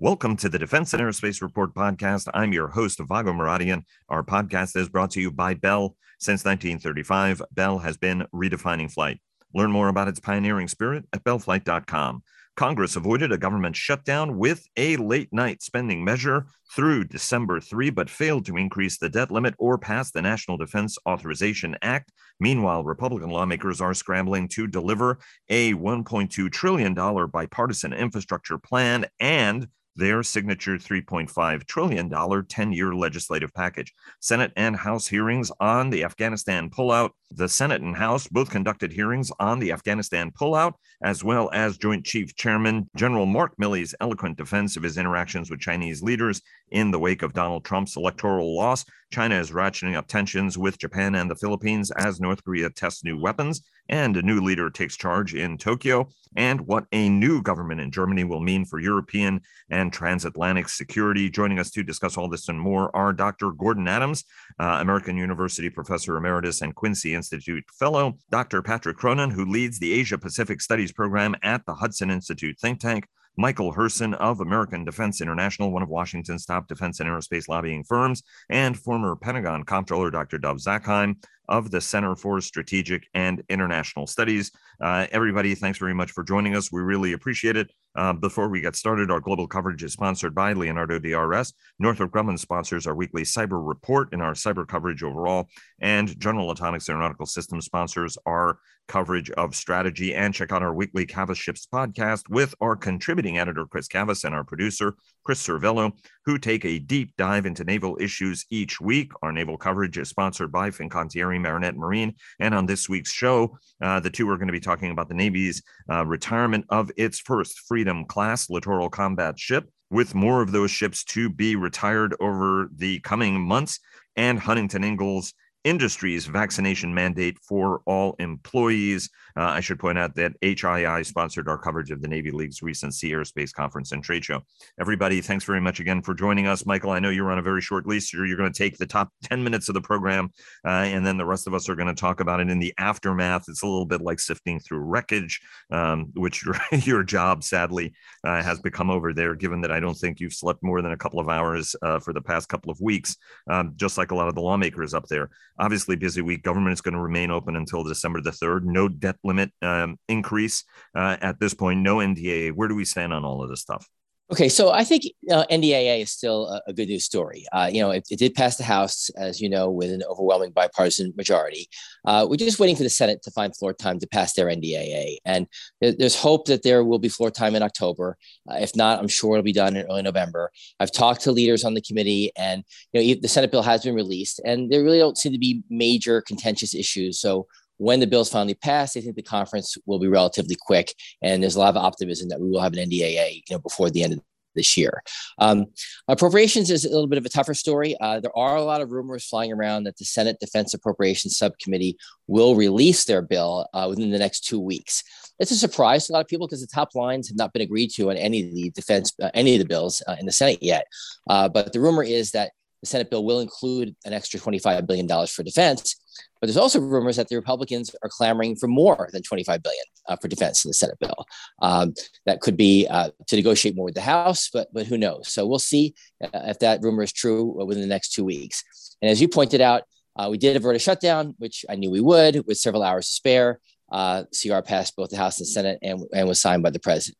Welcome to the Defense and Aerospace Report podcast. I'm your host, Vago Muradian. Our podcast is brought to you by Bell. Since 1935, Bell has been redefining flight. Learn more about its pioneering spirit at bellflight.com. Congress avoided a government shutdown with a late night spending measure through December 3, but failed to increase the debt limit or pass the National Defense Authorization Act. Meanwhile, Republican lawmakers are scrambling to deliver a $1.2 trillion bipartisan infrastructure plan and their signature $3.5 trillion 10 year legislative package. Senate and House hearings on the Afghanistan pullout. The Senate and House both conducted hearings on the Afghanistan pullout, as well as Joint Chief Chairman General Mark Milley's eloquent defense of his interactions with Chinese leaders in the wake of Donald Trump's electoral loss. China is ratcheting up tensions with Japan and the Philippines as North Korea tests new weapons and a new leader takes charge in Tokyo, and what a new government in Germany will mean for European and transatlantic security. Joining us to discuss all this and more are Dr. Gordon Adams, uh, American University Professor Emeritus and Quincy Institute Fellow, Dr. Patrick Cronin, who leads the Asia Pacific Studies program at the Hudson Institute think tank, Michael Herson of American Defense International, one of Washington's top defense and aerospace lobbying firms, and former Pentagon Comptroller Dr. Dov Zakheim of the Center for Strategic and International Studies. Uh, everybody, thanks very much for joining us. We really appreciate it. Uh, before we get started, our global coverage is sponsored by Leonardo DRS. Northrop Grumman sponsors our weekly cyber report and our cyber coverage overall. And General Atomics Aeronautical Systems sponsors our coverage of strategy. And check out our weekly Cavas Ships podcast with our contributing editor, Chris Cavas, and our producer, Chris Cervello, who take a deep dive into naval issues each week. Our naval coverage is sponsored by Fincantieri Marinette Marine. And on this week's show, uh, the two are going to be talking about the Navy's uh, retirement of its first Freedom class littoral combat ship, with more of those ships to be retired over the coming months, and Huntington Ingalls Industries vaccination mandate for all employees. Uh, I should point out that HII sponsored our coverage of the Navy League's recent Sea-Air-Space Conference and Trade Show. Everybody, thanks very much again for joining us. Michael, I know you're on a very short lease. You're, you're going to take the top 10 minutes of the program, uh, and then the rest of us are going to talk about it in the aftermath. It's a little bit like sifting through wreckage, um, which your, your job, sadly, uh, has become over there, given that I don't think you've slept more than a couple of hours uh, for the past couple of weeks, um, just like a lot of the lawmakers up there obviously busy week. Government is going to remain open until December the 3rd. No debt limit um, increase uh, at this point. No NDAA. Where do we stand on all of this stuff? Okay, so I think uh, NDAA is still a, a, good news story. Uh, you know, it, it, did pass the House, as you know, with an overwhelming bipartisan majority. Uh, we're just waiting for the Senate to find floor time to pass their NDAA, and there, there's hope that there will be floor time in October. Uh, if not, I'm sure it'll be done in early November. I've talked to leaders on the committee, and you know, the Senate bill has been released, and there really don't seem to be major contentious issues. So when the bills finally pass, they think the conference will be relatively quick, and there's a lot of optimism that we will have an NDAA, you know, before the end of this year. Um, appropriations is a little bit of a tougher story. Uh, there are a lot of rumors flying around that the Senate Defense Appropriations Subcommittee will release their bill uh, within the next two weeks. It's a surprise to a lot of people because the top lines have not been agreed to on any of the defense, uh, any of the bills uh, in the Senate yet. Uh, but the rumor is that the Senate bill will include an extra $25 billion for defense. But there's also rumors that the Republicans are clamoring for more than 25 billion uh, for defense in the Senate bill. Um, that could be uh, to negotiate more with the House, but but who knows? So we'll see uh, if that rumor is true within the next two weeks. And as you pointed out, uh, we did avert a shutdown, which I knew we would, with several hours to spare. Uh, CR passed both the House and Senate and, and was signed by the president.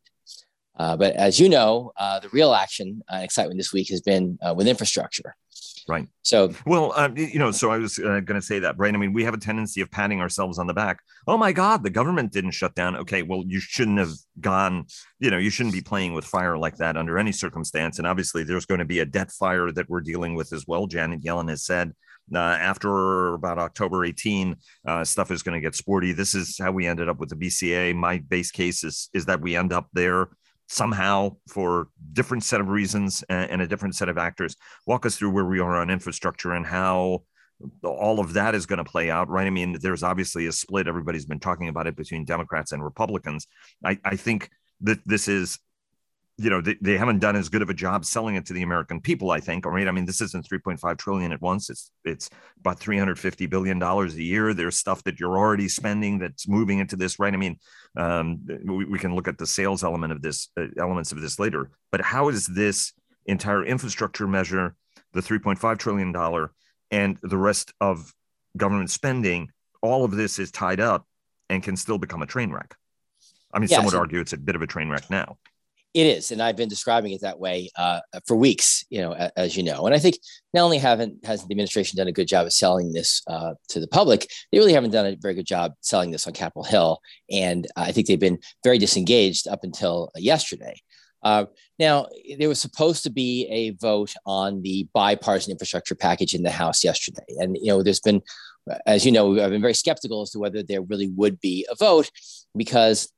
Uh, but as you know, the real action and excitement this week has been with infrastructure. Right. So, well, uh, you know, so I was uh, going to say that, right? I mean, we have a tendency of patting ourselves on the back. Oh my God, the government didn't shut down. Okay, well, you shouldn't have gone, you know, you shouldn't be playing with fire like that under any circumstance. And obviously, there's going to be a debt fire that we're dealing with as well. Janet Yellen has said uh, after about October 18, uh, stuff is going to get sporty. This is how we ended up with the BCA. My base case is is that we end up there somehow for different set of reasons and, a different set of actors. Walk us through where we are on infrastructure and how all of that is going to play out right? I mean there's obviously a split. Everybody's been talking about it between democrats and republicans. I, I think that this is you know, they, they haven't done as good of a job selling it to the American people, I think. All right. I mean, this isn't 3.5 trillion at once. It's it's about 350 billion dollars a year. There's stuff that you're already spending that's moving into this, right? I mean, um, we, we can look at the sales element of this uh, elements of this later. But how is this entire infrastructure measure, the 3.5 trillion dollar, and the rest of government spending, all of this is tied up and can still become a train wreck? I mean, yes. some would argue it's a bit of a train wreck now. It is, and I've been describing it that way uh, for weeks. You know, as you know, and I think not only haven't has the administration done a good job of selling this uh, to the public, they really haven't done a very good job selling this on Capitol Hill, and I think they've been very disengaged up until yesterday. Uh, now, there was supposed to be a vote on the bipartisan infrastructure package in the House yesterday, and you know, there's been, as you know, I've been very skeptical as to whether there really would be a vote because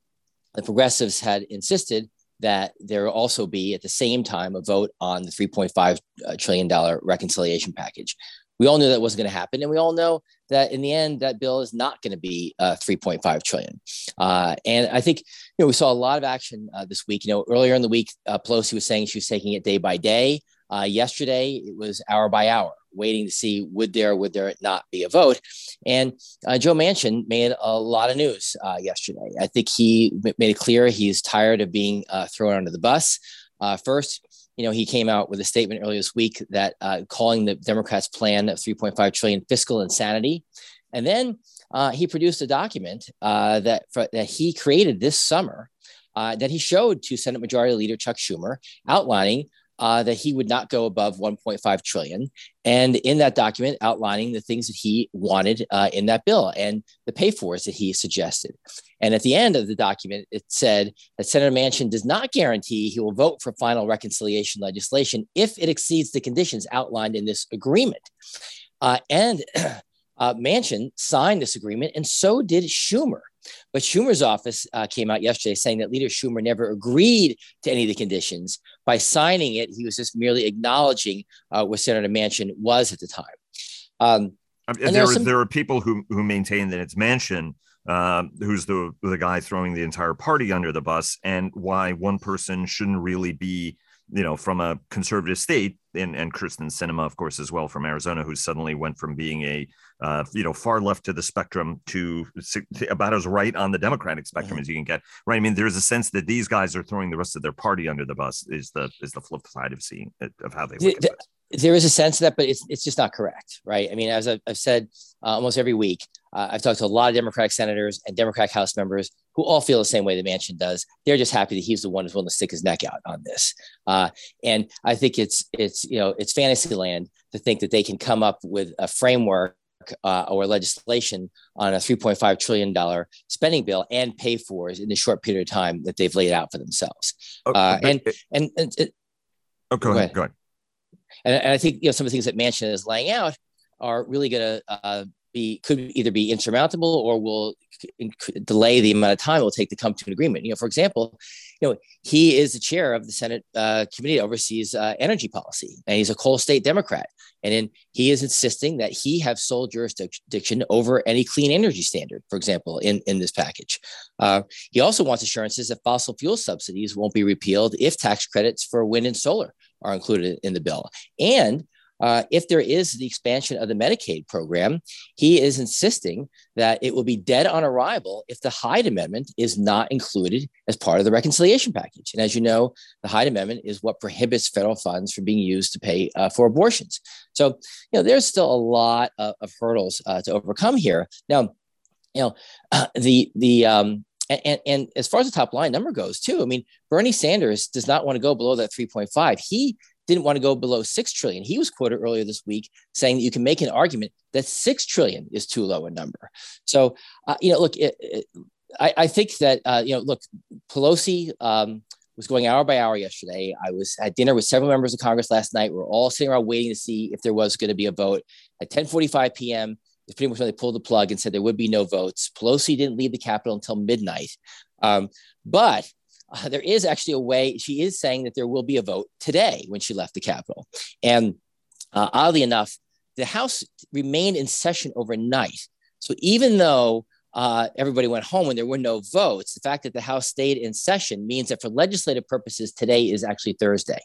the progressives had insisted that there will also be at the same time a vote on the $3.5 uh, trillion reconciliation package. We all knew that wasn't going to happen, and we all know that in the end, that bill is not going to be uh, 3.5 trillion. Uh, and I think you know we saw a lot of action uh, this week. You know, earlier in the week, uh, Pelosi was saying she was taking it day by day. Uh, yesterday, it was hour by hour, waiting to see would there would there not be a vote. And uh, Joe Manchin made a lot of news uh, yesterday. I think he made it clear he's tired of being uh, thrown under the bus. Uh, first, you know, he came out with a statement earlier this week that uh, calling the Democrats' plan of 3.5 trillion fiscal insanity, and then he produced a document that for, that he created this summer. that he showed to Senate Majority Leader Chuck Schumer, outlining uh, that he would not go above 1.5 trillion, and in that document outlining the things that he wanted uh, in that bill and the pay fors that he suggested. And at the end of the document, it said that Senator Manchin does not guarantee he will vote for final reconciliation legislation if it exceeds the conditions outlined in this agreement. Uh, and uh, Manchin signed this agreement, and so did Schumer. But Schumer's office uh, came out yesterday saying that Leader Schumer never agreed to any of the conditions. By signing it, he was just merely acknowledging uh, what Senator Manchin was at the time. Um, there, there, some... there, are people who, who maintain that it's Manchin uh, who's the the guy throwing the entire party under the bus, and why one person shouldn't really be you know, from a conservative state, and, and Kyrsten Sinema, of course, as well from Arizona, who suddenly went from being a, uh, you know, far left to the spectrum to, to about as right on the Democratic spectrum mm-hmm. as you can get. Right. I mean, there's a sense that these guys are throwing the rest of their party under the bus. Is the is the flip side of seeing of how they look at this there is a sense of that, but it's, it's just not correct, right? I mean, as I've, I've said uh, almost every week, uh, I've talked to a lot of Democratic senators and Democratic House members who all feel the same way the Manchin does. They're just happy that he's the one who's willing to stick his neck out on this. Uh, and I think it's it's you know it's fantasy land to think that they can come up with a framework uh, or legislation on a 3.5 trillion dollar spending bill and pay for it in the short period of time that they've laid out for themselves. Okay, uh, and, and, and, and oh, go, go ahead. ahead. Go ahead. And, and I think you know some of the things that Manchin is laying out are really going to uh, be could either be insurmountable or will delay the amount of time it will take to come to an agreement. You know, for example, you know he is the chair of the Senate uh, committee that oversees uh, energy policy, and he's a coal state Democrat, and he is insisting that he have sole jurisdiction over any clean energy standard, for example, in in this package. Uh, he also wants assurances that fossil fuel subsidies won't be repealed if tax credits for wind and solar are included in the bill. And uh, if there is the expansion of the Medicaid program, he is insisting that it will be dead on arrival if the Hyde Amendment is not included as part of the reconciliation package. And as you know, the Hyde Amendment is what prohibits federal funds from being used to pay uh, for abortions. So, you know, there's still a lot of, of hurdles uh, to overcome here. Now, you know, the the um, and, and, and, as far as the top line number goes, too, I mean, Bernie Sanders does not want to go below that 3.5. He didn't want to go below 6 trillion. He was quoted earlier this week saying that you can make an argument that 6 trillion is too low a number. So, uh, you know, look, it, it, I, I, think that, uh, you know, look, Pelosi um, was going hour by hour yesterday. I was at dinner with several members of Congress last night. We we're all sitting around waiting to see if there was going to be a vote. At 10:45 p.m., pretty much when they pulled the plug and said there would be no votes. Pelosi didn't leave the Capitol until midnight. Um, but uh, there is actually a way, she is saying that there will be a vote today when she left the Capitol. And uh, oddly enough, the House remained in session overnight. So even though uh, everybody went home and there were no votes. The fact that the House stayed in session means that for legislative purposes, today is actually Thursday.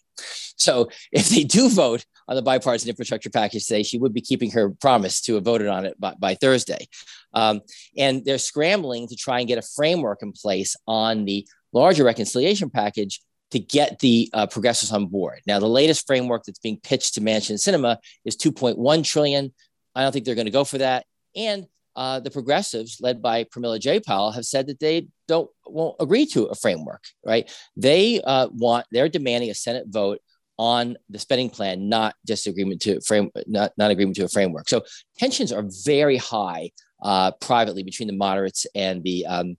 So if they do vote on the bipartisan infrastructure package today, she would be keeping her promise to have voted on it by, by Thursday. Um, and they're scrambling to try and get a framework in place on the larger reconciliation package to get the uh, progressives on board. Now, the latest framework that's being pitched to Manchin Sinema is 2.1 trillion. I don't think they're going to go for that. And uh, the progressives, led by Pramila Jayapal, have said that they don't won't agree to a framework. Right? They uh, want they're demanding a Senate vote on the spending plan, not just agreement to frame, not not agreement to a framework. So tensions are very high uh, privately between the moderates and the um,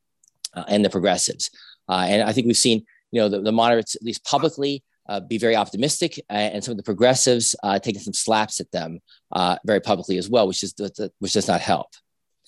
uh, and the progressives. Uh, and I think we've seen you know the, the moderates at least publicly uh, be very optimistic, uh, and some of the progressives uh, taking some slaps at them uh, very publicly as well, which is which does not help.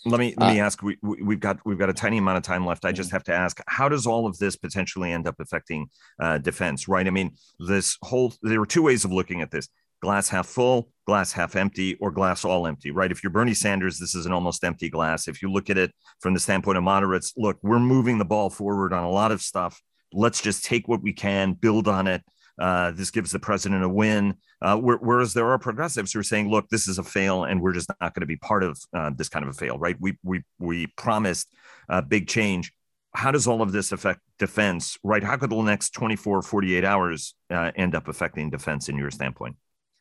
Let me let me uh, ask. We, we've got we've got a tiny amount of time left. I just mm-hmm. have to ask: How does all of this potentially end up affecting uh, defense? Right? I mean, this whole there were two ways of looking at this: glass half full, glass half empty, or glass all empty. Right? If you're Bernie Sanders, this is an almost empty glass. If you look at it from the standpoint of moderates, look, we're moving the ball forward on a lot of stuff. Let's just take what we can, build on it, uh, this gives the president a win. Uh, whereas there are progressives who are saying, look, this is a fail and we're just not going to be part of uh, this kind of a fail, right? We, we, we promised a big change. How does all of this affect defense, right? How could the next 24, 48 hours uh, end up affecting defense in your standpoint,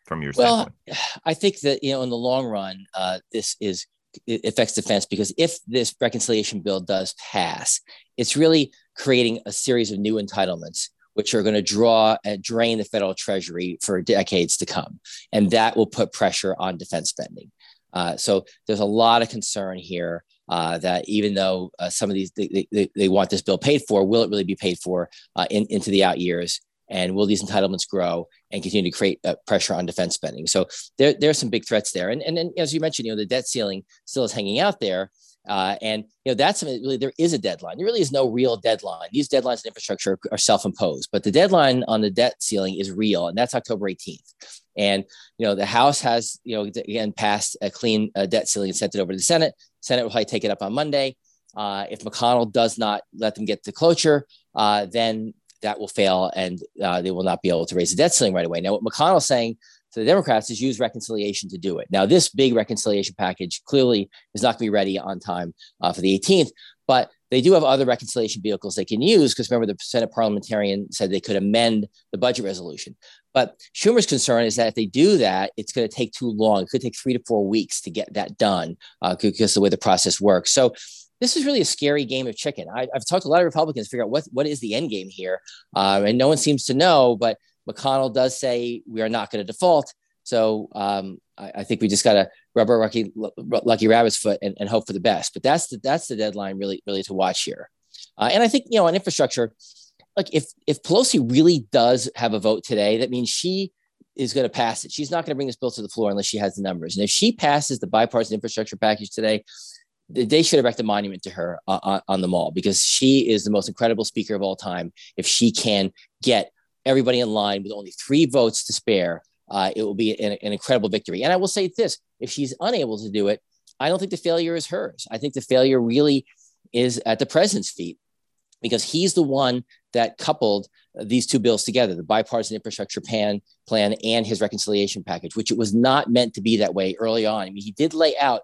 from your well, standpoint? I think that, you know, in the long run, uh, this is it affects defense because if this reconciliation bill does pass, it's really creating a series of new entitlements which are going to draw and drain the federal treasury for decades to come. And that will put pressure on defense spending. Uh, so there's a lot of concern here uh, that even though uh, some of these they, they, they, want this bill paid for, will it really be paid for uh, in, into the out years? And will these entitlements grow and continue to create uh, pressure on defense spending? So there, there are some big threats there. And, and, and as you mentioned, you know, the debt ceiling still is hanging out there. Uh, and you know that's really there is a deadline. There really is no real deadline. These deadlines in infrastructure are self-imposed, but the deadline on the debt ceiling is real, and that's October 18th. And you know the House has you know again passed a clean uh, debt ceiling and sent it over to the Senate. Senate will probably take it up on Monday. Uh, if McConnell does not let them get to cloture, uh, then that will fail, and uh, they will not be able to raise the debt ceiling right away. Now, what McConnell's saying to the Democrats is use reconciliation to do it. Now, this big reconciliation package clearly is not going to be ready on time uh, for the 18th, but they do have other reconciliation vehicles they can use because remember the Senate parliamentarian said they could amend the budget resolution. But Schumer's concern is that if they do that, it's going to take too long. It could take three to four weeks to get that done uh, because the way the process works. So this is really a scary game of chicken. I, have talked to a lot of Republicans to figure out what, what is the end game here. Uh, and no one seems to know, but McConnell does say we are not going to default. So um, I, I, think we just got to rub our lucky, lucky rabbit's foot and, and, hope for the best. But that's the that's the deadline really really to watch here. Uh, and I think you know on infrastructure, like if if Pelosi really does have a vote today, that means she is going to pass it. She's not going to bring this bill to the floor unless she has the numbers. And if she passes the bipartisan infrastructure package today, they should erect a monument to her uh, on, on the mall because she is the most incredible speaker of all time. If she can get everybody in line with only three votes to spare, uh, it will be an, an incredible victory. And I will say this if she's unable to do it, I don't think the failure is hers. I think the failure really is at the president's feet because he's the one that coupled these two bills together the bipartisan infrastructure plan, plan and his reconciliation package, which it was not meant to be that way early on. I mean, he did lay out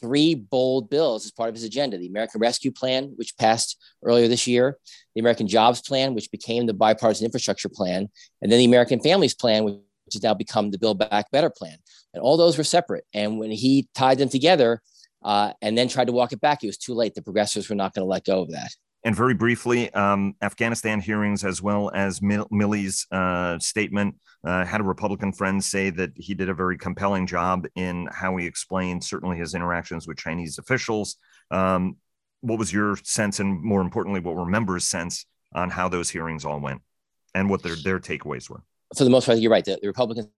three bold bills as part of his agenda the American Rescue Plan, which passed earlier this year, the American Jobs Plan, which became the Bipartisan Infrastructure Plan, and then the American Families Plan, which has now become the Build Back Better Plan. And all those were separate. And when he tied them together uh, and then tried to walk it back, it was too late. The progressives were not going to let go of that. And very briefly, um, Afghanistan hearings, as well as Milley's uh, statement, uh, had a Republican friend say that he did a very compelling job in how he explained certainly his interactions with Chinese officials. Um, what was your sense, and more importantly, what were members' sense on how those hearings all went, and what their their takeaways were? For the most part, you're right. The, the Republicans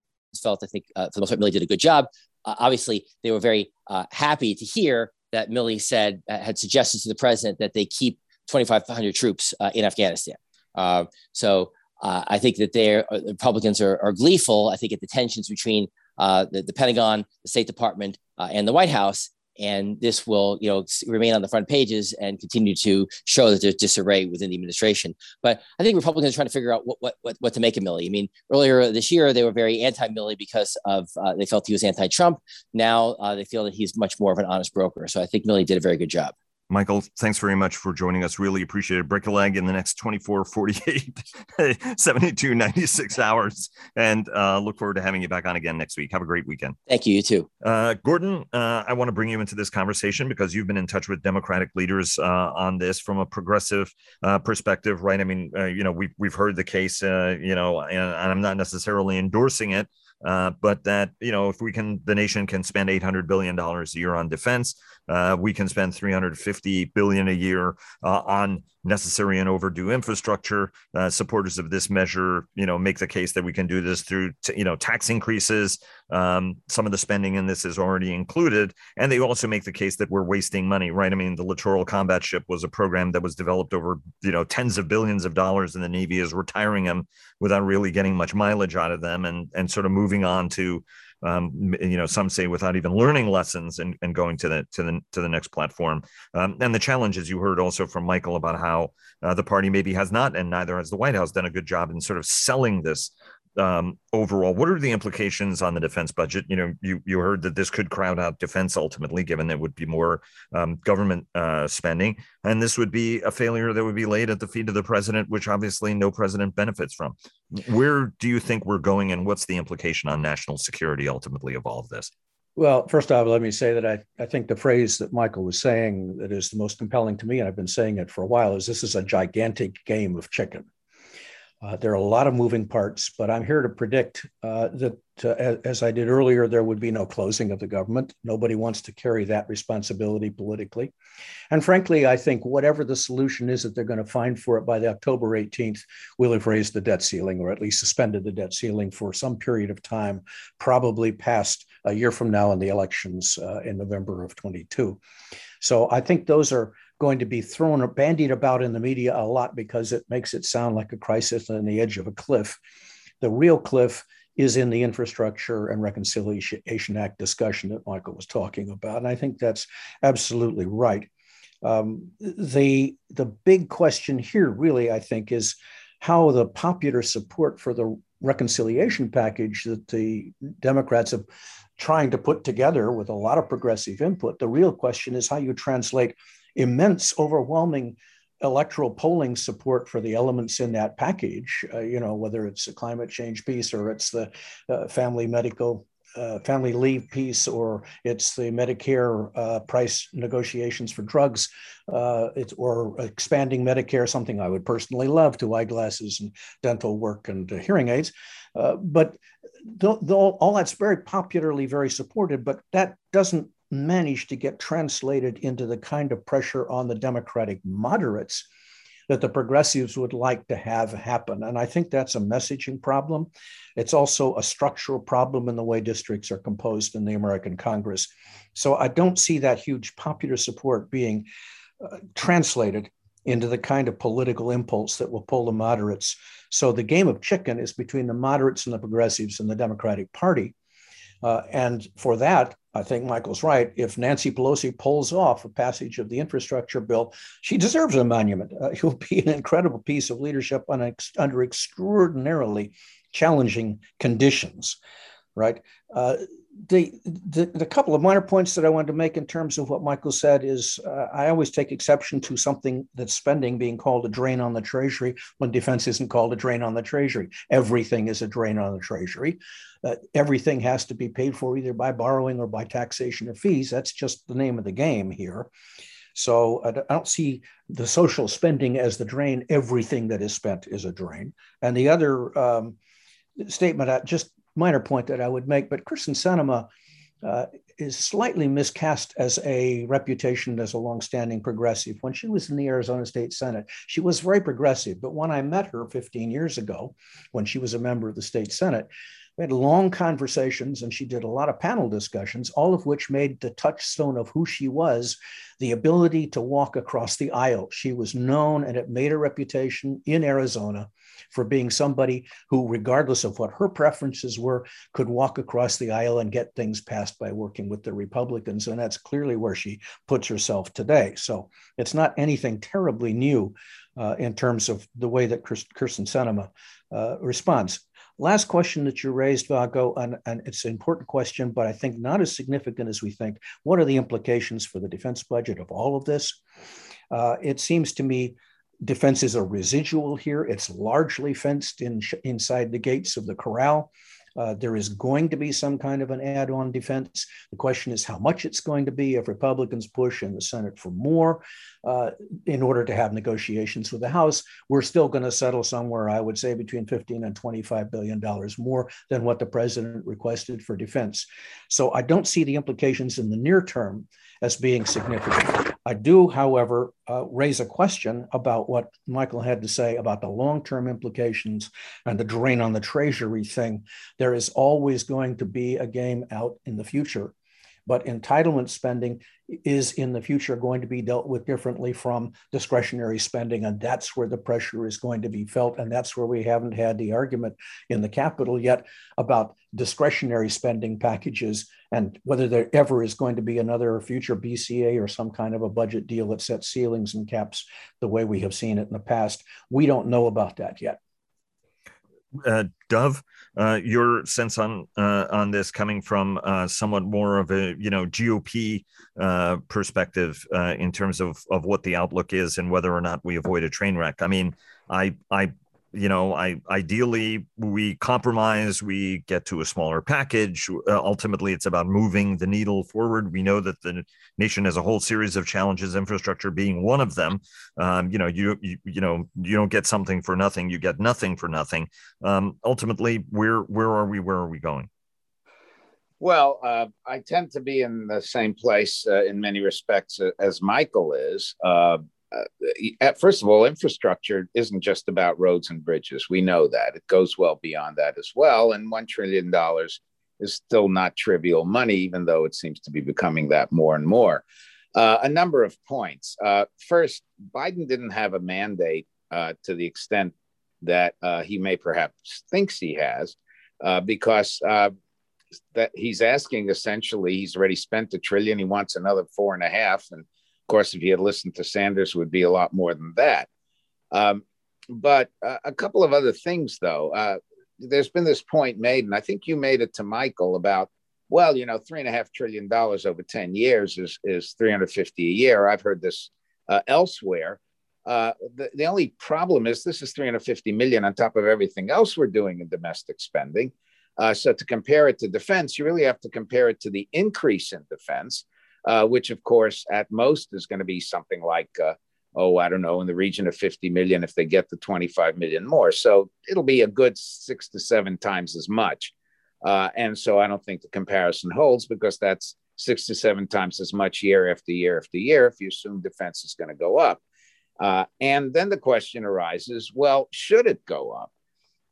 felt, I think, uh, for the most part, Milley did a good job. Uh, obviously, they were very uh, happy to hear that Milley said uh, had suggested to the president that they keep 2,500 troops uh, in Afghanistan. Uh, so uh, I think that they uh, Republicans are, are, gleeful. I think at the tensions between uh, the, the, Pentagon, the State Department, and the White House, and this will you know remain on the front pages and continue to show that there's disarray within the administration but i think republicans are trying to figure out what what what, what to make of milley i mean earlier this year they were very anti-milley because of they felt he was anti-trump now they feel that he's much more of an honest broker so i think milley did a very good job Michael, thanks very much for joining us. Really appreciate it. Break a leg in the next 24, 48, 72, 96 hours. And uh, look forward to having you back on again next week. Have a great weekend. Thank you. You too. Uh, Gordon, uh, I want to bring you into this conversation because you've been in touch with Democratic leaders uh, on this from a progressive uh, perspective, right? I mean, uh, you know, we've, we've heard the case, you know, and, and I'm not necessarily endorsing it. Uh, but that you know if we can the nation can spend 800 billion dollars a year on defense uh, we can spend 350 billion a year uh, on necessary and overdue infrastructure. Uh, supporters of this measure, you know, make the case that we can do this through, t- you know, tax increases. Um, some of the spending in this is already included, and they also make the case that we're wasting money, right? I mean, the littoral combat ship was a program that was developed over, you know, tens of billions of dollars, and the Navy is retiring them without really getting much mileage out of them, and and sort of moving on to um, you know, some say without even learning lessons and, and going to the to the to the next platform. Um, and the challenges you heard also from Michael about how uh, the party maybe has not, and neither has the White House, done a good job in sort of selling this um, overall, what are the implications on the defense budget? You know, you you heard that this could crowd out defense ultimately, given it would be more um, government uh, spending, and this would be a failure that would be laid at the feet of the president, which obviously no president benefits from. Where do you think we're going, and what's the implication on national security ultimately of all of this? Well, first off, let me say that I, I think the phrase that Michael was saying that is the most compelling to me, and I've been saying it for a while, is this is a gigantic game of chicken. Uh, there are a lot of moving parts, but I'm here to predict uh, that, uh, as I did earlier, there would be no closing of the government. Nobody wants to carry that responsibility politically. And frankly, I think whatever the solution is that they're going to find for it by the October 18th, we'll have raised the debt ceiling or at least suspended the debt ceiling for some period of time, probably past a year from now in the elections uh, in November of 22. So I think those are going to be thrown or bandied about in the media a lot because it makes it sound like a crisis on the edge of a cliff. The real cliff is in the Infrastructure and Reconciliation Act discussion that Michael was talking about. And I think that's absolutely right. Um, the, the big question here, really, I think, is how the popular support for the reconciliation package that the Democrats have trying to put together with a lot of progressive input. The real question is how you translate immense, overwhelming electoral polling support for the elements in that package, uh, you know, whether it's a climate change piece or it's the uh, family medical. Uh, family leave piece, or it's the Medicare uh, price negotiations for drugs, uh, it's, or expanding Medicare, something I would personally love to eyeglasses and dental work and uh, hearing aids. but th- th- all that's very popularly very supported, but that doesn't managed to get translated into the kind of pressure on the Democratic moderates that the progressives would like to have happen. And I think that's a messaging problem. It's also a structural problem in the way districts are composed in the American Congress. So I don't see that huge popular support being uh, translated into the kind of political impulse that will pull the moderates. So the game of chicken is between the moderates and the progressives and the Democratic Party. Uh, and for that, I think Michael's right. If Nancy Pelosi pulls off a passage of the infrastructure bill, she deserves a monument. Uh, it will be an incredible piece of leadership ex- under extraordinarily challenging conditions, right? Uh, the, the, the, couple of minor points that I wanted to make in terms of what Michael said is uh, I always take exception to something that's spending being called a drain on the Treasury when defense isn't called a drain on the Treasury. Everything is a drain on the Treasury. Uh, everything has to be paid for either by borrowing or by taxation or fees. That's just the name of the game here. So I don't see the social spending as the drain. Everything that is spent is a drain. And the other um, statement, uh, just minor point that I would make, but Kyrsten Sinema uh, is slightly miscast as a reputation as a longstanding progressive. When she was in the Arizona State Senate, she was very progressive. But when I met her 15 years ago, when she was a member of the state Senate, We had long conversations, and she did a lot of panel discussions, all of which made the touchstone of who she was the ability to walk across the aisle. She was known, and it made a reputation in Arizona for being somebody who, regardless of what her preferences were, could walk across the aisle and get things passed by working with the Republicans. And that's clearly where she puts herself today. So it's not anything terribly new uh, in terms of the way that Kyrsten Sinema uh, responds. Last question that you raised, Vago, and, and, it's an important question, but I think not as significant as we think. What are the implications for the defense budget of all of this? Uh, it seems to me defense is a residual here. It's largely fenced in inside the gates of the corral. Uh, there is going to be some kind of an add on defense. The question is how much it's going to be if Republicans push in the Senate for more uh, in order to have negotiations with the House. We're still going to settle somewhere, I would say, between 15 and 25 billion dollars more than what the president requested for defense. So I don't see the implications in the near term as being significant. I do, however, uh, raise a question about what Michael had to say about the long term implications and the drain on the Treasury thing. There is always going to be a game out in the future but entitlement spending is in the future going to be dealt with differently from discretionary spending. And that's where the pressure is going to be felt. And that's where we haven't had the argument in the Capitol yet about discretionary spending packages and whether there ever is going to be another future BCA or some kind of a budget deal that sets ceilings and caps the way we have seen it in the past. We don't know about that yet. Uh, Dov, uh, your sense on uh, on this coming from uh, somewhat more of a you know GOP uh, perspective uh, in terms of of what the outlook is and whether or not we avoid a train wreck. I mean, I I you know, I ideally we compromise, we get to a smaller package. Uh, ultimately, it's about moving the needle forward. We know that the nation has a whole series of challenges, infrastructure being one of them. Um, you know, you, you you know you don't get something for nothing. You get nothing for nothing. Um, ultimately, where where are we? Where are we going? Well, uh, I tend to be in the same place uh, in many respects uh, as Michael is. Uh, uh, first of all, infrastructure isn't just about roads and bridges. We know that it goes well beyond that as well. And $1 trillion is still not trivial money, even though it seems to be becoming that more and more. Uh, a number of points. Uh, first, Biden didn't have a mandate uh, to the extent that uh, he may perhaps thinks he has, because that he's asking essentially, he's already spent a trillion, he wants another four and a half, and of course, if he had listened to Sanders, would be a lot more than that. Um, but uh, a couple of other things, though. Uh, there's been this point made, and I think you made it to Michael about, well, you know, three and a half trillion dollars over 10 years is, is 350 a year. I've heard this uh, elsewhere. Uh, the, the only problem is this is 350 million on top of everything else we're doing in domestic spending. Uh, so to compare it to defense, you really have to compare it to the increase in defense uh, which of course at most is going to be something like, uh, oh, I don't know, in the region of 50 million if they get the 25 million more. So it'll be a good six to seven times as much. Uh, and so I don't think the comparison holds because that's six to seven times as much year after year after year if you assume defense is going to go up. Uh, and then the question arises well, should it go up?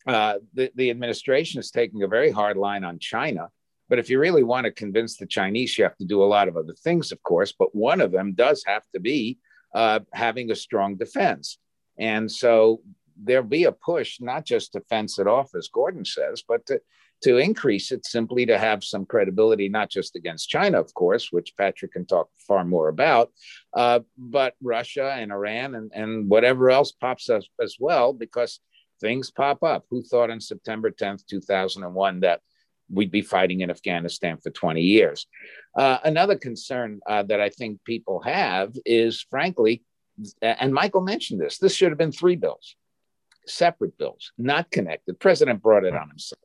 Uh, the, the administration is taking a very hard line on China but if you really want to convince the Chinese, you have to do a lot of other things, of course. But one of them does have to be uh, having a strong defense. And so there'll be a push, not just to fence it off, as Gordon says, but to, to increase it simply to have some credibility, not just against China, of course, which Patrick can talk far more about, uh, but Russia and Iran and, and whatever else pops up as well, because things pop up. Who thought on September 10th, 2001, that we'd be fighting in Afghanistan for 20 years. Uh, another concern uh, that I think people have is, frankly, and Michael mentioned this, this should have been three bills, separate bills, not connected. The President brought it on himself.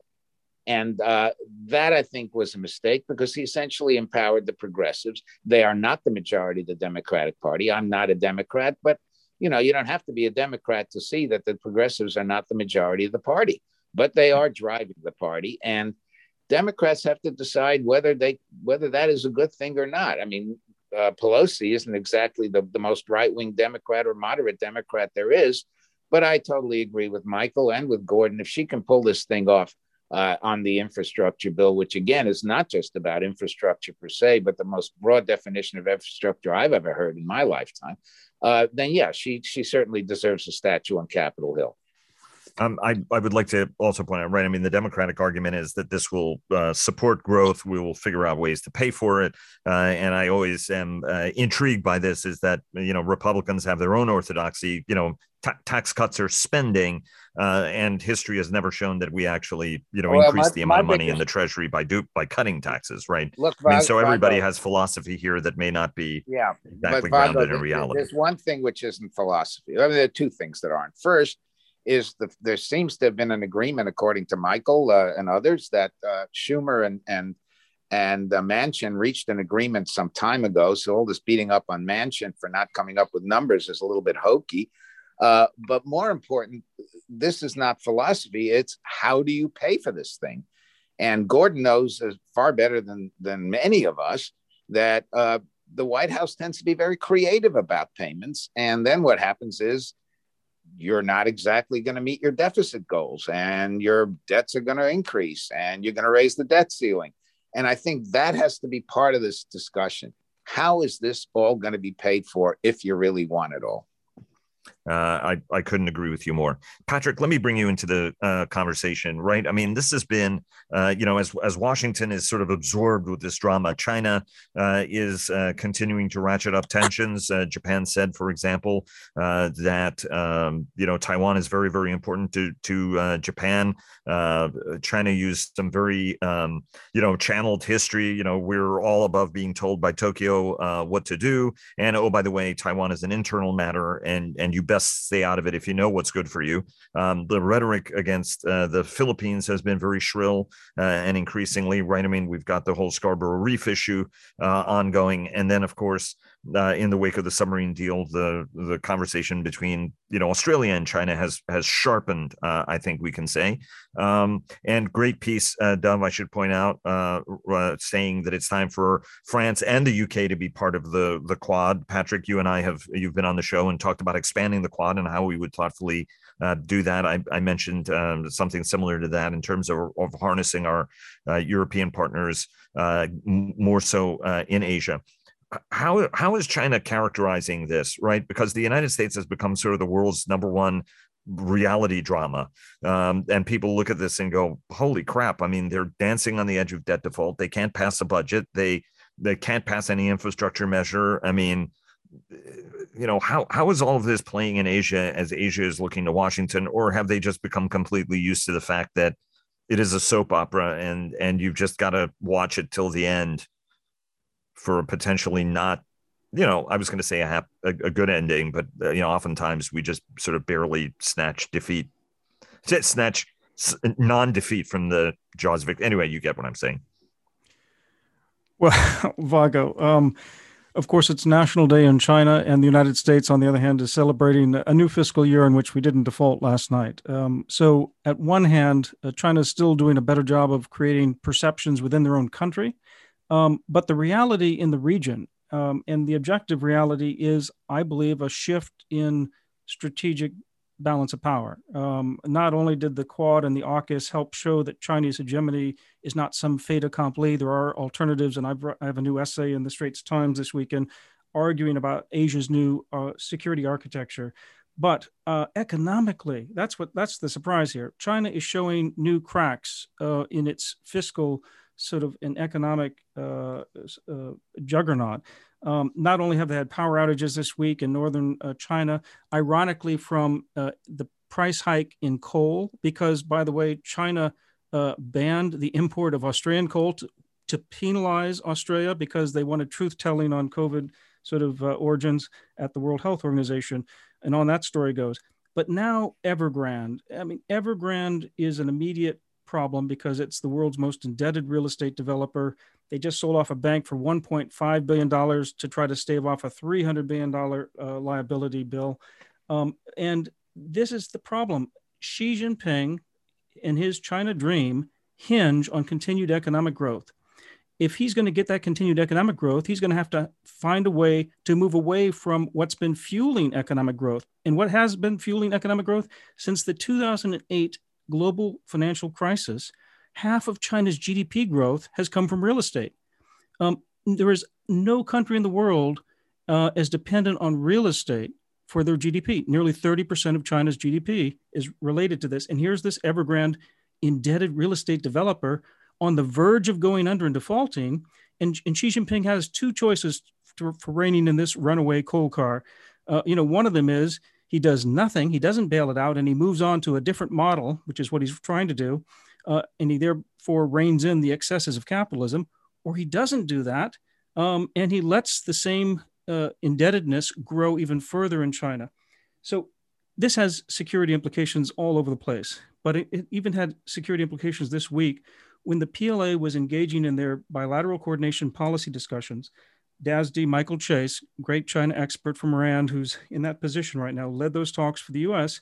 And uh, that I think was a mistake because he essentially empowered the progressives. They are not the majority of the Democratic Party. I'm not a Democrat, but you know, you don't have to be a Democrat to see that the progressives are not the majority of the party, but they are driving the party. And Democrats have to decide whether they whether that is a good thing or not. I mean, uh, Pelosi isn't exactly the, the most right wing Democrat or moderate Democrat there is, but I totally agree with Michael and with Gordon. If she can pull this thing off uh, on the infrastructure bill, which again is not just about infrastructure per se, but the most broad definition of infrastructure I've ever heard in my lifetime, uh, then yeah, she she certainly deserves a statue on Capitol Hill. Um, I, I would like to also point out, right? I mean, the Democratic argument is that this will uh, support growth. We will figure out ways to pay for it. Uh, and I always am uh, intrigued by this is that, you know, Republicans have their own orthodoxy, you know, tax cuts are spending. Uh, and history has never shown that we actually, you know, well, increase my, the amount of money biggest... in the treasury by do by cutting taxes, right? Look, I mean, so everybody has philosophy here that may not be yeah, exactly grounded in reality. There's one thing which isn't philosophy. I mean, there are two things that aren't. First, is the, there seems to have been an agreement, according to Michael uh, and others, that uh, Schumer and and and uh, Manchin reached an agreement some time ago. So all this beating up on Manchin for not coming up with numbers is a little bit hokey. Uh, but more important, this is not philosophy. It's how do you pay for this thing? And Gordon knows far better than than many of us that uh, the White House tends to be very creative about payments. And then what happens is you're not exactly going to meet your deficit goals and your debts are going to increase and you're going to raise the debt ceiling. And I think that has to be part of this discussion. How is this all going to be paid for if you really want it all? Uh, I, I couldn't agree with you more. Patrick, let me bring you into the uh, conversation, right? I mean, this has been, uh, you know, as, as Washington is sort of absorbed with this drama, China uh, is uh, continuing to ratchet up tensions. Japan said, for example, that, um, you know, Taiwan is very, very important to, to Japan. China used some very, um, you know, channeled history. You know, we're all above being told by Tokyo what to do. And, oh, by the way, Taiwan is an internal matter and, and you best stay out of it if you know what's good for you. Um, the rhetoric against uh, the Philippines has been very shrill uh, and increasingly, right? I mean, we've got the whole Scarborough Reef issue uh, ongoing. And then, of course, uh, in the wake of the submarine deal, the the conversation between you know Australia and China has has sharpened. Uh, I think we can say, um, and great piece, uh, Dov. I should point out, uh, uh, saying that it's time for France and the UK to be part of the the Quad. Patrick, you and I have you've been on the show and talked about expanding the Quad and how we would thoughtfully uh, do that. I, I mentioned um, something similar to that in terms of, of harnessing our uh, European partners uh, more so uh, in Asia how how is China characterizing this, right? Because the United States has become sort of the world's number one reality drama, um, and people look at this and go, "Holy crap!" I mean, they're dancing on the edge of debt default. They can't pass a budget. They they can't pass any infrastructure measure. I mean, you know, how how is all of this playing in Asia as Asia is looking to Washington, or have they just become completely used to the fact that it is a soap opera and and you've just got to watch it till the end? For potentially not you know i was going to say a, hap- a, a, good ending but uh, you know oftentimes we just sort of barely snatch defeat snatch non-defeat from the jaws of victory anyway you get what i'm saying. Well vago um, of course it's national day in china and the united states on the other hand is celebrating a new fiscal year in which we didn't default last night. Um, so at one hand uh, china is still doing a better job of creating perceptions within their own country um, but the reality in the region um, and the objective reality is, I believe, a shift in strategic balance of power. Um, not only did the Quad and the AUKUS help show that Chinese hegemony is not some fait accompli, there are alternatives. And I've, I have a new essay in the Straits Times this weekend arguing about Asia's new uh, security architecture. But uh, economically, that's what that's the surprise here. China is showing new cracks uh, in its fiscal sort of an economic uh, uh, juggernaut. Um, not only have they had power outages this week in northern uh, China, ironically, from uh, the price hike in coal, because by the way, China uh, banned the import of Australian coal to, to, penalize Australia because they wanted truth telling on COVID sort of uh, origins at the World Health Organization. And on that story goes. But now Evergrande, I mean, Evergrande is an immediate problem because it's the world's most indebted real estate developer. They just sold off a bank for $1.5 billion to try to stave off a $300 billion uh, liability bill. Um, and this is the problem. Xi Jinping and his China dream hinge on continued economic growth. If he's going to get that continued economic growth, he's going to have to find a way to move away from what's been fueling economic growth. And what has been fueling economic growth since the 2008 global financial crisis, half of China's GDP growth has come from real estate. Um, there is no country in the world uh, as dependent on real estate for their GDP. Nearly 30% of China's GDP is related to this. And here's this Evergrande indebted real estate developer on the verge of going under and defaulting. And, and Xi Jinping has two choices for, for reining in this runaway coal car. Uh, you know, one of them is he does nothing, he doesn't bail it out, and he moves on to a different model, which is what he's trying to do. Uh, and he therefore reins in the excesses of capitalism, or he doesn't do that, um, and he lets the same uh, indebtedness grow even further in China. So this has security implications all over the place, but it, it even had security implications this week when the PLA was engaging in their bilateral coordination policy discussions. DASD Michael Chase, great China expert from RAND, who's in that position right now, led those talks for the US.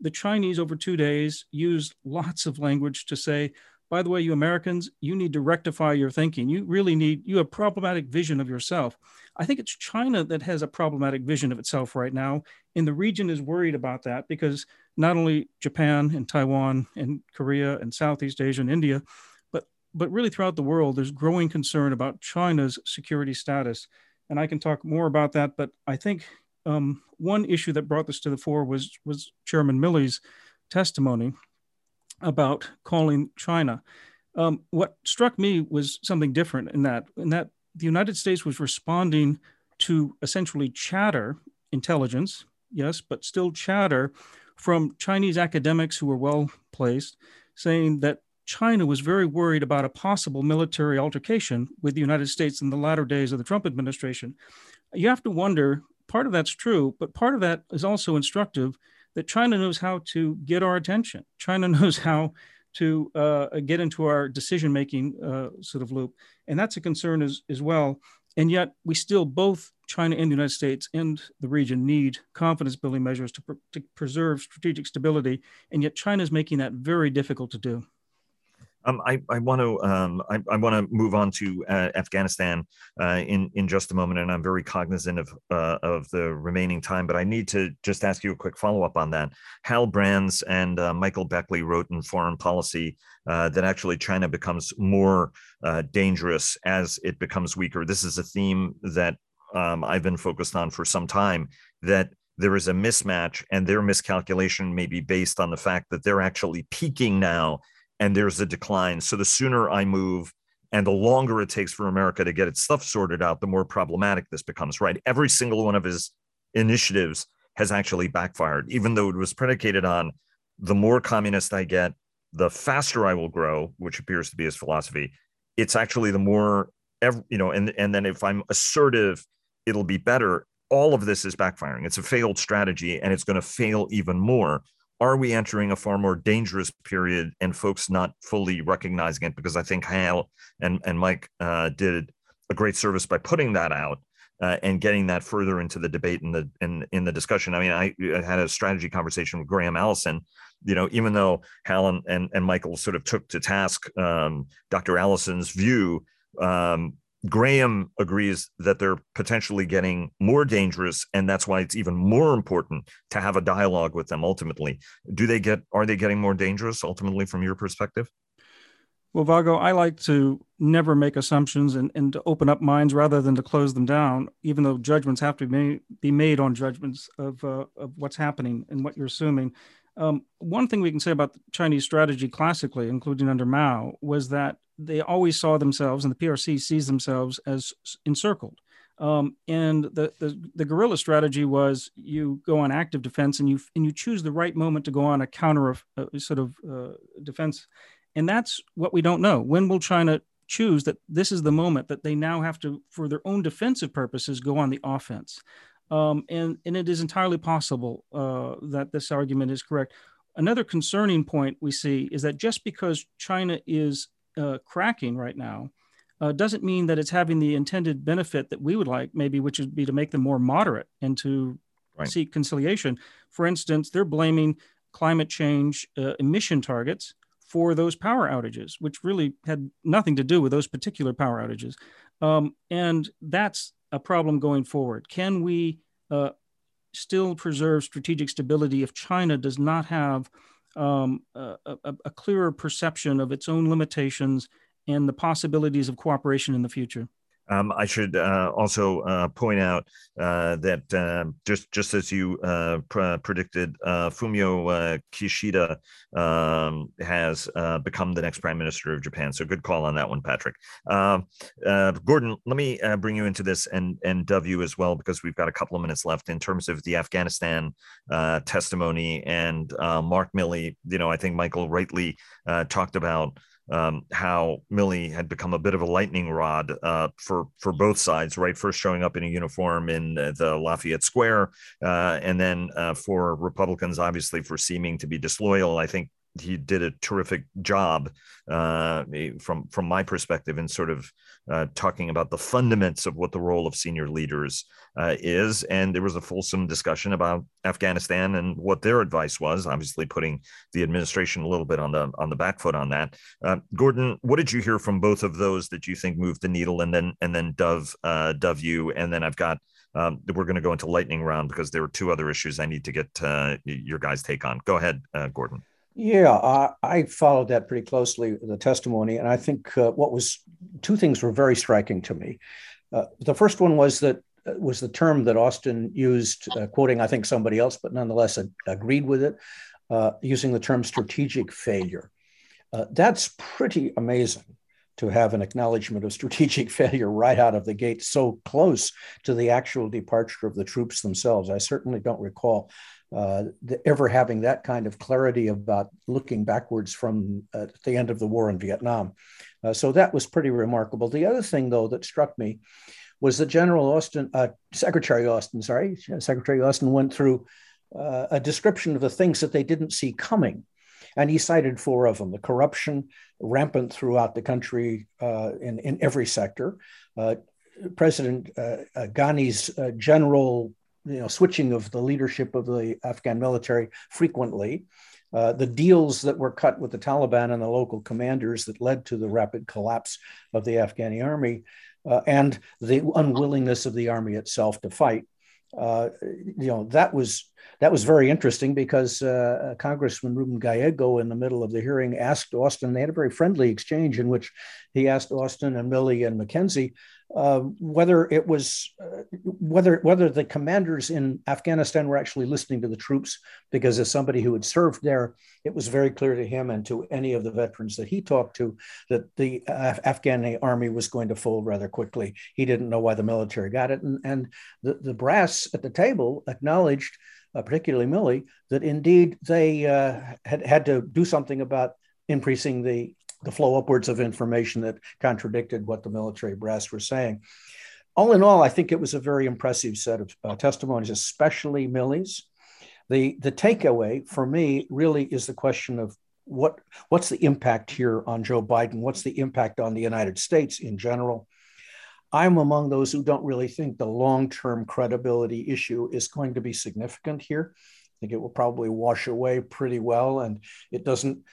The Chinese, over two days, used lots of language to say, by the way, you Americans, you need to rectify your thinking. You really need, you have problematic vision of yourself. I think it's China that has a problematic vision of itself right now. And the region is worried about that because not only Japan and Taiwan and Korea and Southeast Asia and India, but, really throughout the world, there's growing concern about China's security status. And I can talk more about that, but I think um, one issue that brought this to the fore was, was Chairman Milley's testimony about calling China. Um, what struck me was something different in that, in that the United States was responding to essentially chatter, intelligence, yes, but still chatter from Chinese academics who were well placed, saying that China was very worried about a possible military altercation with the United States in the latter days of the Trump administration. You have to wonder part of that's true, but part of that is also instructive that China knows how to get our attention. China knows how to uh, get into our decision making uh, sort of loop. And that's a concern as, as well. And yet, we still, both China and the United States and the region, need confidence building measures to, pr- to preserve strategic stability. And yet, China is making that very difficult to do. Um, I, I want to um, I, I want to move on to uh, Afghanistan uh, in in just a moment, and I'm very cognizant of uh, of the remaining time. But I need to just ask you a quick follow up on that. Hal Brands and uh, Michael Beckley wrote in Foreign Policy uh, that actually China becomes more uh, dangerous as it becomes weaker. This is a theme that um, I've been focused on for some time. That there is a mismatch, and their miscalculation may be based on the fact that they're actually peaking now and there's a decline. So the sooner I move and the longer it takes for America to get its stuff sorted out, the more problematic this becomes, right? Every single one of his initiatives has actually backfired, even though it was predicated on the more communist I get, the faster I will grow, which appears to be his philosophy. It's actually the more, you know, and, and then if I'm assertive, it'll be better. All of this is backfiring. It's a failed strategy and it's going to fail even more are we entering a far more dangerous period and folks not fully recognizing it? Because I think Hal and, and Mike uh, did a great service by putting that out uh, and getting that further into the debate and the in, in the discussion. I mean, I, I, had a strategy conversation with Graham Allison. You know, even though Hal and, and, and Michael sort of took to task um, Dr. Allison's view, um, Graham agrees that they're potentially getting more dangerous, and that's why it's even more important to have a dialogue with them. Ultimately, do they get? Are they getting more dangerous? Ultimately, from your perspective? Well, Vago, I like to never make assumptions and, and to open up minds rather than to close them down, even though judgments have to be made, be made on judgments of, uh, of what's happening and what you're assuming. Um, one thing we can say about Chinese strategy classically, including under Mao, was that they always saw themselves, and the PRC sees themselves as encircled. Um, and the, the, the guerrilla strategy was you go on active defense and you and you choose the right moment to go on a counter of uh, sort of uh, defense, and that's what we don't know. When will China choose that this is the moment that they now have to, for their own defensive purposes, go on the offense? Um, and and it is entirely possible uh, that this argument is correct. Another concerning point we see is that just because China is uh, cracking right now uh, doesn't mean that it's having the intended benefit that we would like, maybe, which would be to make them more moderate and to right. seek conciliation. For instance, they're blaming climate change uh, emission targets for those power outages, which really had nothing to do with those particular power outages. Um, and that's a problem going forward. Can we uh, still preserve strategic stability if China does not have um, a, a, a clearer perception of its own limitations and the possibilities of cooperation in the future? Um, I should uh, also uh, point out uh, that um, just just as you uh, pr- predicted, uh, Fumio uh, Kishida um, has become the next prime minister of Japan. So good call on that one, Patrick. Um, Gordon, let me bring you into this and and Dov you as well because we've got a couple of minutes left in terms of the Afghanistan testimony and Mark Milley. You know, I think Michael rightly talked about um, how Milley had become a bit of a lightning rod uh, for for both sides. Right, first showing up in a uniform in the Lafayette Square, uh, and then uh, for Republicans, obviously for seeming to be disloyal. I think he did a terrific job uh, from from my perspective in sort of uh, talking about the fundaments of what the role of senior leaders uh, is. And there was a fulsome discussion about Afghanistan and what their advice was. Obviously, putting the administration a little bit on the on the back foot on that. Uh, Gordon, what did you hear from both of those that you think moved the needle? And then and then Dov uh, Dov you, and then I've got um, we're going to go into lightning round because there are two other issues I need to get uh, your guys' take on. Go ahead, Gordon. Yeah, I, I, followed that pretty closely, the testimony. And I think uh, what was two things were very striking to me. Uh, the first one was that uh, was the term that Austin used, uh, quoting, I think, somebody else, but nonetheless agreed with it, uh, using the term strategic failure. Uh, that's pretty amazing to have an acknowledgement of strategic failure right out of the gate, so close to the actual departure of the troops themselves. I certainly don't recall uh, the, ever having that kind of clarity about looking backwards from uh, the end of the war in Vietnam. Uh, so that was pretty remarkable. The other thing, though, that struck me was that General Austin, uh, Secretary Austin, sorry, Secretary Austin went through uh, a description of the things that they didn't see coming. And he cited four of them the corruption rampant throughout the country in, in every sector. President Ghani's general you know, switching of the leadership of the Afghan military frequently. Uh, the deals that were cut with the Taliban and the local commanders that led to the rapid collapse of the Afghani army, uh, and the unwillingness of the army itself to fight. Uh, you know that was that was very interesting because uh, Congressman Ruben Gallego, in the middle of the hearing, asked Austin. They had a very friendly exchange in which he asked Austin and Milley and McKenzie uh, whether it was uh, whether whether the commanders in Afghanistan were actually listening to the troops, because as somebody who had served there, it was very clear to him and to any of the veterans that he talked to that the Af- Afghan army was going to fold rather quickly. He didn't know why the military got it, and, and the, the brass at the table acknowledged, uh, particularly Milley, that indeed they uh, had had to do something about increasing the the flow upwards of information that contradicted what the military brass were saying. All in all, I think it was a very impressive set of uh, testimonies, especially Milley's. The, the takeaway for me really is the question of what, what's the impact here on Joe Biden? What's the impact on the United States in general? I'm among those who don't really think the long term credibility issue is going to be significant here. I think it will probably wash away pretty well, and it doesn't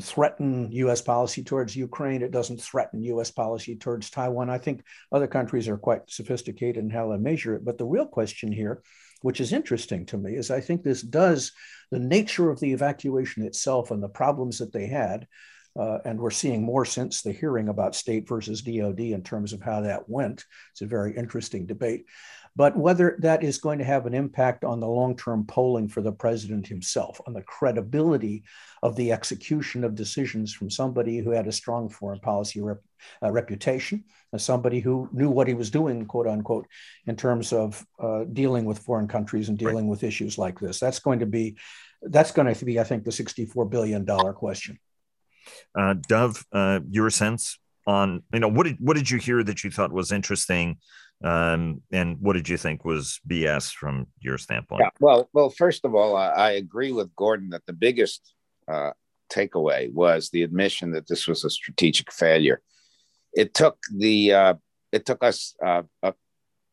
threaten U.S. policy towards Ukraine. It doesn't threaten U.S. policy towards Taiwan. I think other countries are quite sophisticated in how they measure it. But the real question here, which is interesting to me, is I think this does the nature of the evacuation itself and the problems that they had. Uh, and we're seeing more since the hearing about state versus DOD in terms of how that went. It's a very interesting debate. But whether that is going to have an impact on the long term polling for the president himself, on the credibility of the execution of decisions from somebody who had a strong foreign policy rep, uh, reputation, as somebody who knew what he was doing, quote unquote, in terms of uh, dealing with foreign countries and dealing right. with issues like this. That's going to be, that's going to be, I think, the $64 billion question. Uh, Dov, uh, your sense on, you know, what did, what did you hear that you thought was interesting um, and what did you think was BS from your standpoint? Yeah, well, well, first of all, I, I agree with Gordon that the biggest uh, takeaway was the admission that this was a strategic failure. It took the uh, it took us uh,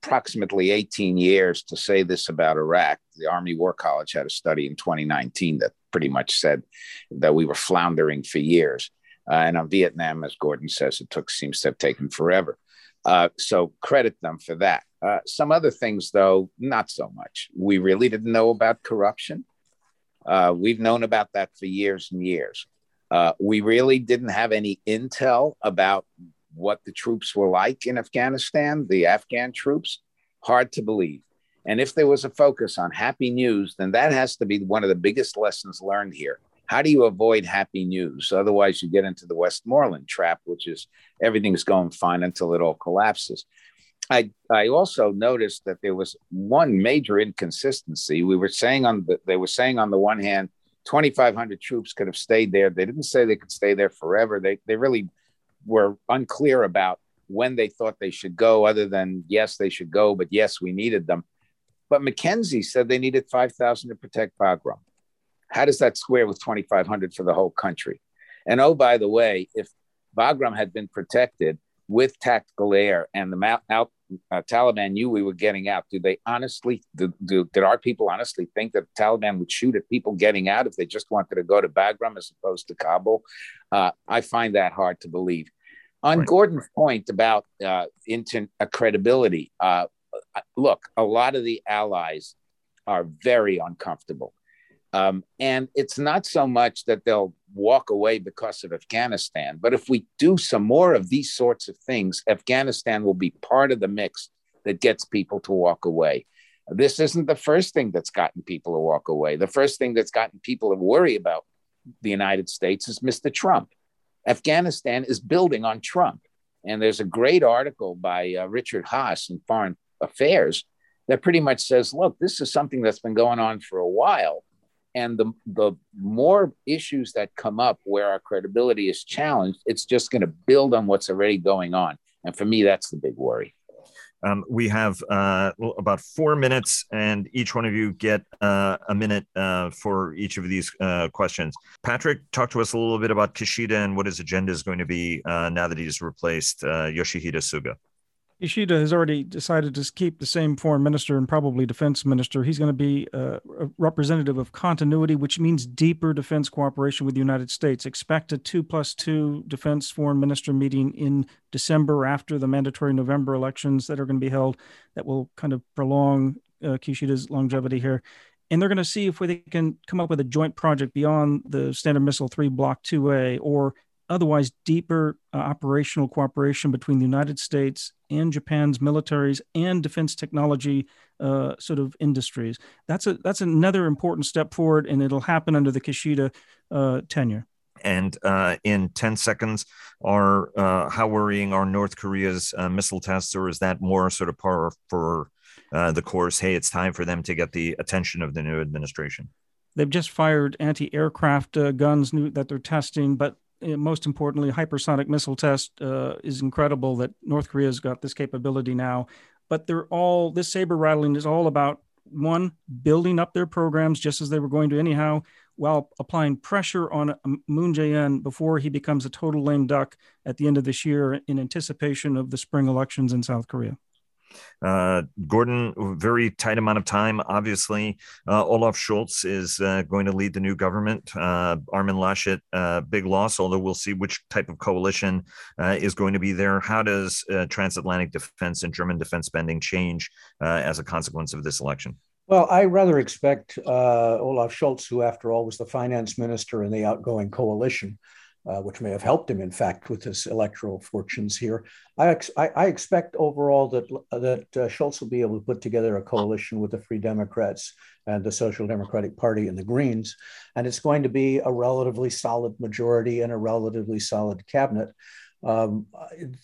approximately 18 years to say this about Iraq. The Army War College had a study in 2019 that pretty much said that we were floundering for years. Uh, and on Vietnam, as Gordon says, it took seems to have taken forever. Uh, so credit them for that. Uh, some other things, though, not so much. We really didn't know about corruption. Uh, we've known about that for years and years. Uh, we really didn't have any intel about what the troops were like in Afghanistan, the Afghan troops. Hard to believe. And if there was a focus on happy news, then that has to be one of the biggest lessons learned here. How do you avoid happy news? Otherwise, you get into the Westmoreland trap, which is everything's going fine until it all collapses. I, I also noticed that there was one major inconsistency. We were saying on the, they were saying on the one hand, 2,500 troops could have stayed there. They didn't say they could stay there forever. They, they really were unclear about when they thought they should go, other than yes, they should go, but yes, we needed them. But McKenzie said they needed 5,000 to protect Bagram. How does that square with 2,500 for the whole country? And oh, by the way, if Bagram had been protected with tactical air and the uh, Taliban knew we were getting out, do they honestly, do, do, did our people honestly think that the Taliban would shoot at people getting out if they just wanted to go to Bagram as opposed to Kabul? Uh, I find that hard to believe. On right. Gordon's point about uh, into uh, credibility, uh, uh, look, a lot of the allies are very uncomfortable. Um, and it's not so much that they'll walk away because of Afghanistan, but if we do some more of these sorts of things, Afghanistan will be part of the mix that gets people to walk away. This isn't the first thing that's gotten people to walk away. The first thing that's gotten people to worry about the United States is Mr. Trump. Afghanistan is building on Trump. And there's a great article by uh, Richard Haass in Foreign Affairs that pretty much says, look, this is something that's been going on for a while. And the, the more issues that come up where our credibility is challenged, it's just going to build on what's already going on. And for me, that's the big worry. Um, we have uh, about four minutes, and each one of you get uh, a minute uh, for each of these uh, questions. Patrick, talk to us a little bit about Kishida and what his agenda is going to be uh, now that he's replaced uh, Yoshihide Suga. Kishida has already decided to keep the same foreign minister and probably defense minister. He's going to be a representative of continuity, which means deeper defense cooperation with the United States. Expect a two plus two defense foreign minister meeting in December after the mandatory November elections that are going to be held that will kind of prolong uh, Kishida's longevity here. And they're going to see if they can come up with a joint project beyond the Standard Missile 3 Block 2A or otherwise deeper uh, operational cooperation between the United States and Japan's militaries and defense technology uh, sort of industries. That's a that's another important step forward, and it'll happen under the Kishida uh, tenure. And uh, in 10 seconds, are uh, how worrying are North Korea's uh, missile tests, or is that more sort of par for the course? Hey, it's time for them to get the attention of the new administration. They've just fired anti-aircraft guns new, that they're testing, but uh, most importantly, hypersonic missile test uh, is incredible that North Korea's got this capability now. But they're all this saber rattling is all about one building up their programs just as they were going to anyhow, while applying pressure on Moon Jae-in before he becomes a total lame duck at the end of this year in anticipation of the spring elections in South Korea. Uh, Gordon, very tight amount of time. Obviously, uh, Olaf Scholz is uh, going to lead the new government. Uh, Armin Laschet, uh, big loss, although we'll see which type of coalition uh, is going to be there. How does transatlantic defense and German defense spending change as a consequence of this election? Well, I rather expect Olaf Scholz, who, after all, was the finance minister in the outgoing coalition, uh, which may have helped him, in fact, with his electoral fortunes here. I, ex- I, I expect overall that that uh, Scholz will be able to put together a coalition with the Free Democrats and the Social Democratic Party and the Greens, and it's going to be a relatively solid majority and a relatively solid cabinet. Um,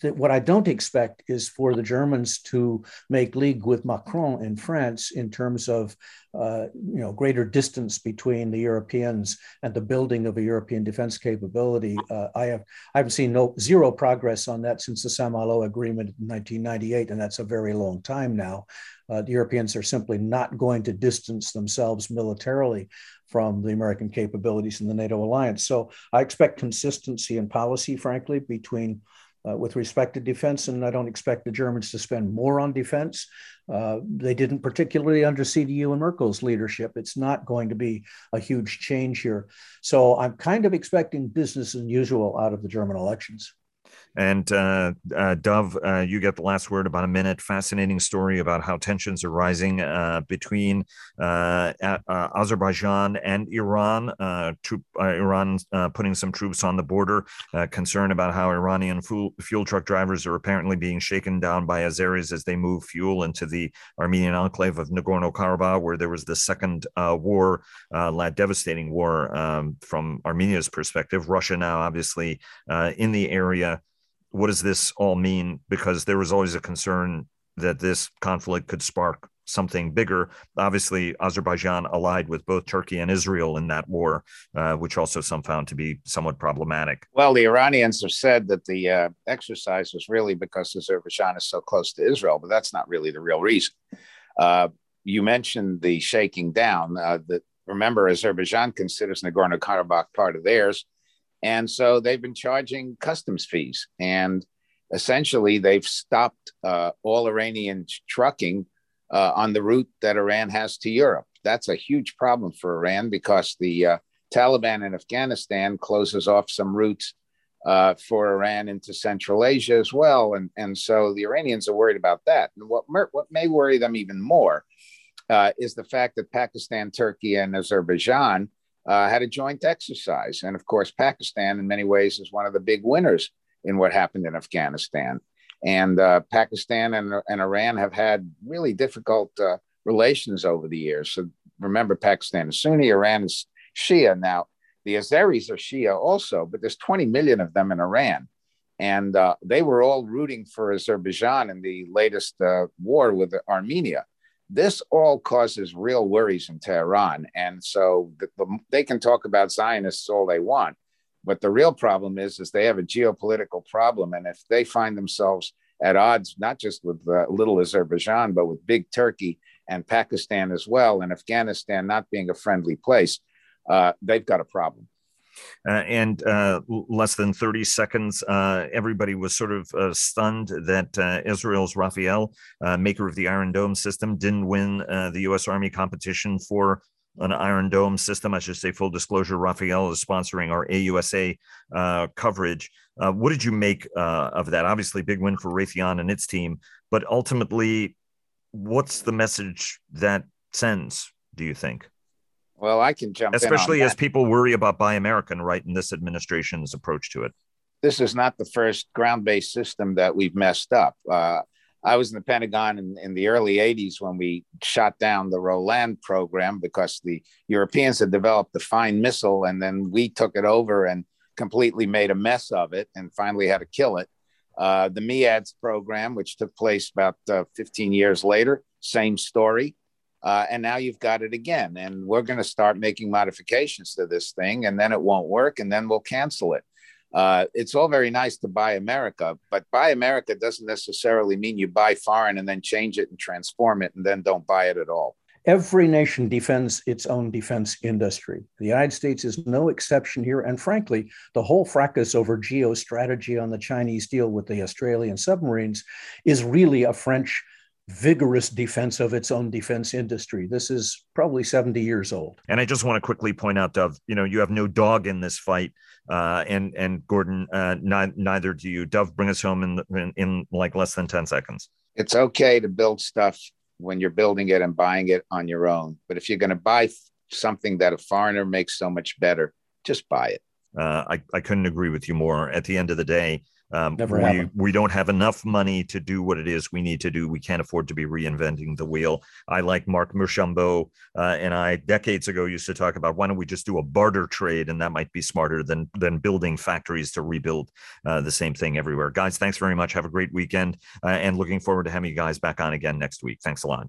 what I don't expect is for the Germans to make league with Macron in France in terms of uh, you know greater distance between the Europeans and the building of a European defense capability. Uh, I have I have seen no zero progress on that since the Saint-Malo Agreement in 1998, and that's a very long time now. Uh, the Europeans are simply not going to distance themselves militarily from the American capabilities in the NATO alliance. So I expect consistency in policy, frankly, between uh, with respect to defense, and I don't expect the Germans to spend more on defense. Uh, they didn't particularly under CDU and Merkel's leadership. It's not going to be a huge change here. So I'm kind of expecting business as usual out of the German elections. And uh, uh, Dov, uh, you get the last word about a minute. Fascinating story about how tensions are rising uh, between uh, uh, Azerbaijan and Iran. troop, Iran putting some troops on the border. concern about how Iranian fuel, fuel truck drivers are apparently being shaken down by Azeris as they move fuel into the Armenian enclave of Nagorno Karabakh, where there was the second war, devastating war um, from Armenia's perspective. Russia now obviously in the area what does this all mean? Because there was always a concern that this conflict could spark something bigger. Obviously, Azerbaijan allied with both Turkey and Israel in that war, uh, which also some found to be somewhat problematic. Well, the Iranians have said that the uh, exercise was really because Azerbaijan is so close to Israel, but that's not really the real reason. Uh, you mentioned the shaking down. Uh, that remember, Azerbaijan considers Nagorno Karabakh part of theirs. And so they've been charging customs fees. And essentially, they've stopped uh, all Iranian trucking uh, on the route that Iran has to Europe. That's a huge problem for Iran because the uh, Taliban in Afghanistan closes off some routes uh, for Iran into Central Asia as well. And, and so the Iranians are worried about that. And what, what may worry them even more uh, is the fact that Pakistan, Turkey, and Azerbaijan uh, had a joint exercise. And of course, Pakistan, in many ways, is one of the big winners in what happened in Afghanistan. And uh, Pakistan and, and Iran have had really difficult uh, relations over the years. So remember, Pakistan is Sunni, Iran is Shia. Now, the Azeris are Shia also, but there's 20 million of them in Iran. And uh, they were all rooting for Azerbaijan in the latest uh, war with Armenia this all causes real worries in Tehran. And so the, the, they can talk about Zionists all they want. But the real problem is, is they have a geopolitical problem. And if they find themselves at odds, not just with uh, little Azerbaijan, but with big Turkey and Pakistan as well, and Afghanistan not being a friendly place, uh, they've got a problem. Uh, and uh, less than 30 seconds, uh, everybody was sort of uh, stunned that uh, Israel's Rafael, uh, maker of the Iron Dome system, didn't win the U.S. Army competition for an Iron Dome system. I should say, full disclosure, Rafael is sponsoring our AUSA coverage. what did you make of that? Obviously, big win for Raytheon and its team, but ultimately, what's the message that sends, do you think? Well, I can jump especially as people worry about Buy American, right? In this administration's approach to it. This is not the first ground-based system that we've messed up. Uh, I was in the Pentagon in, in, the early 80s when we shot down the Roland program because the Europeans had developed the fine missile and then we took it over and completely made a mess of it and finally had to kill it. Uh, the MEADS program, which took place about uh, 15 years later, same story. Uh, and now you've got it again. And we're going to start making modifications to this thing, and then it won't work, and then we'll cancel it. Uh, it's all very nice to buy America, but buy America doesn't necessarily mean you buy foreign and then change it and transform it and then don't buy it at all. Every nation defends its own defense industry. The United States is no exception here. And frankly, the whole fracas over geostrategy on the Chinese deal with the Australian submarines is really a French vigorous defense of its own defense industry. This is probably 70 years old. And I just want to quickly point out, Dov, you know, you have no dog in this fight. Uh, and and Gordon, uh, ni- neither do you. Dov, bring us home in, in, in like less than 10 seconds. It's okay to build stuff when you're building it and buying it on your own. But if you're going to buy something that a foreigner makes so much better, just buy it. Uh, I, I couldn't agree with you more. At the end of the day, um, Never we, happened. we don't have enough money to do what it is we need to do. We can't afford to be reinventing the wheel. I like Mark Merchambeau uh, and I decades ago used to talk about why don't we just do a barter trade and that might be smarter than than building factories to rebuild uh, the same thing everywhere. Guys, thanks very much. Have a great weekend uh, and looking forward to having you guys back on again next week. Thanks a lot.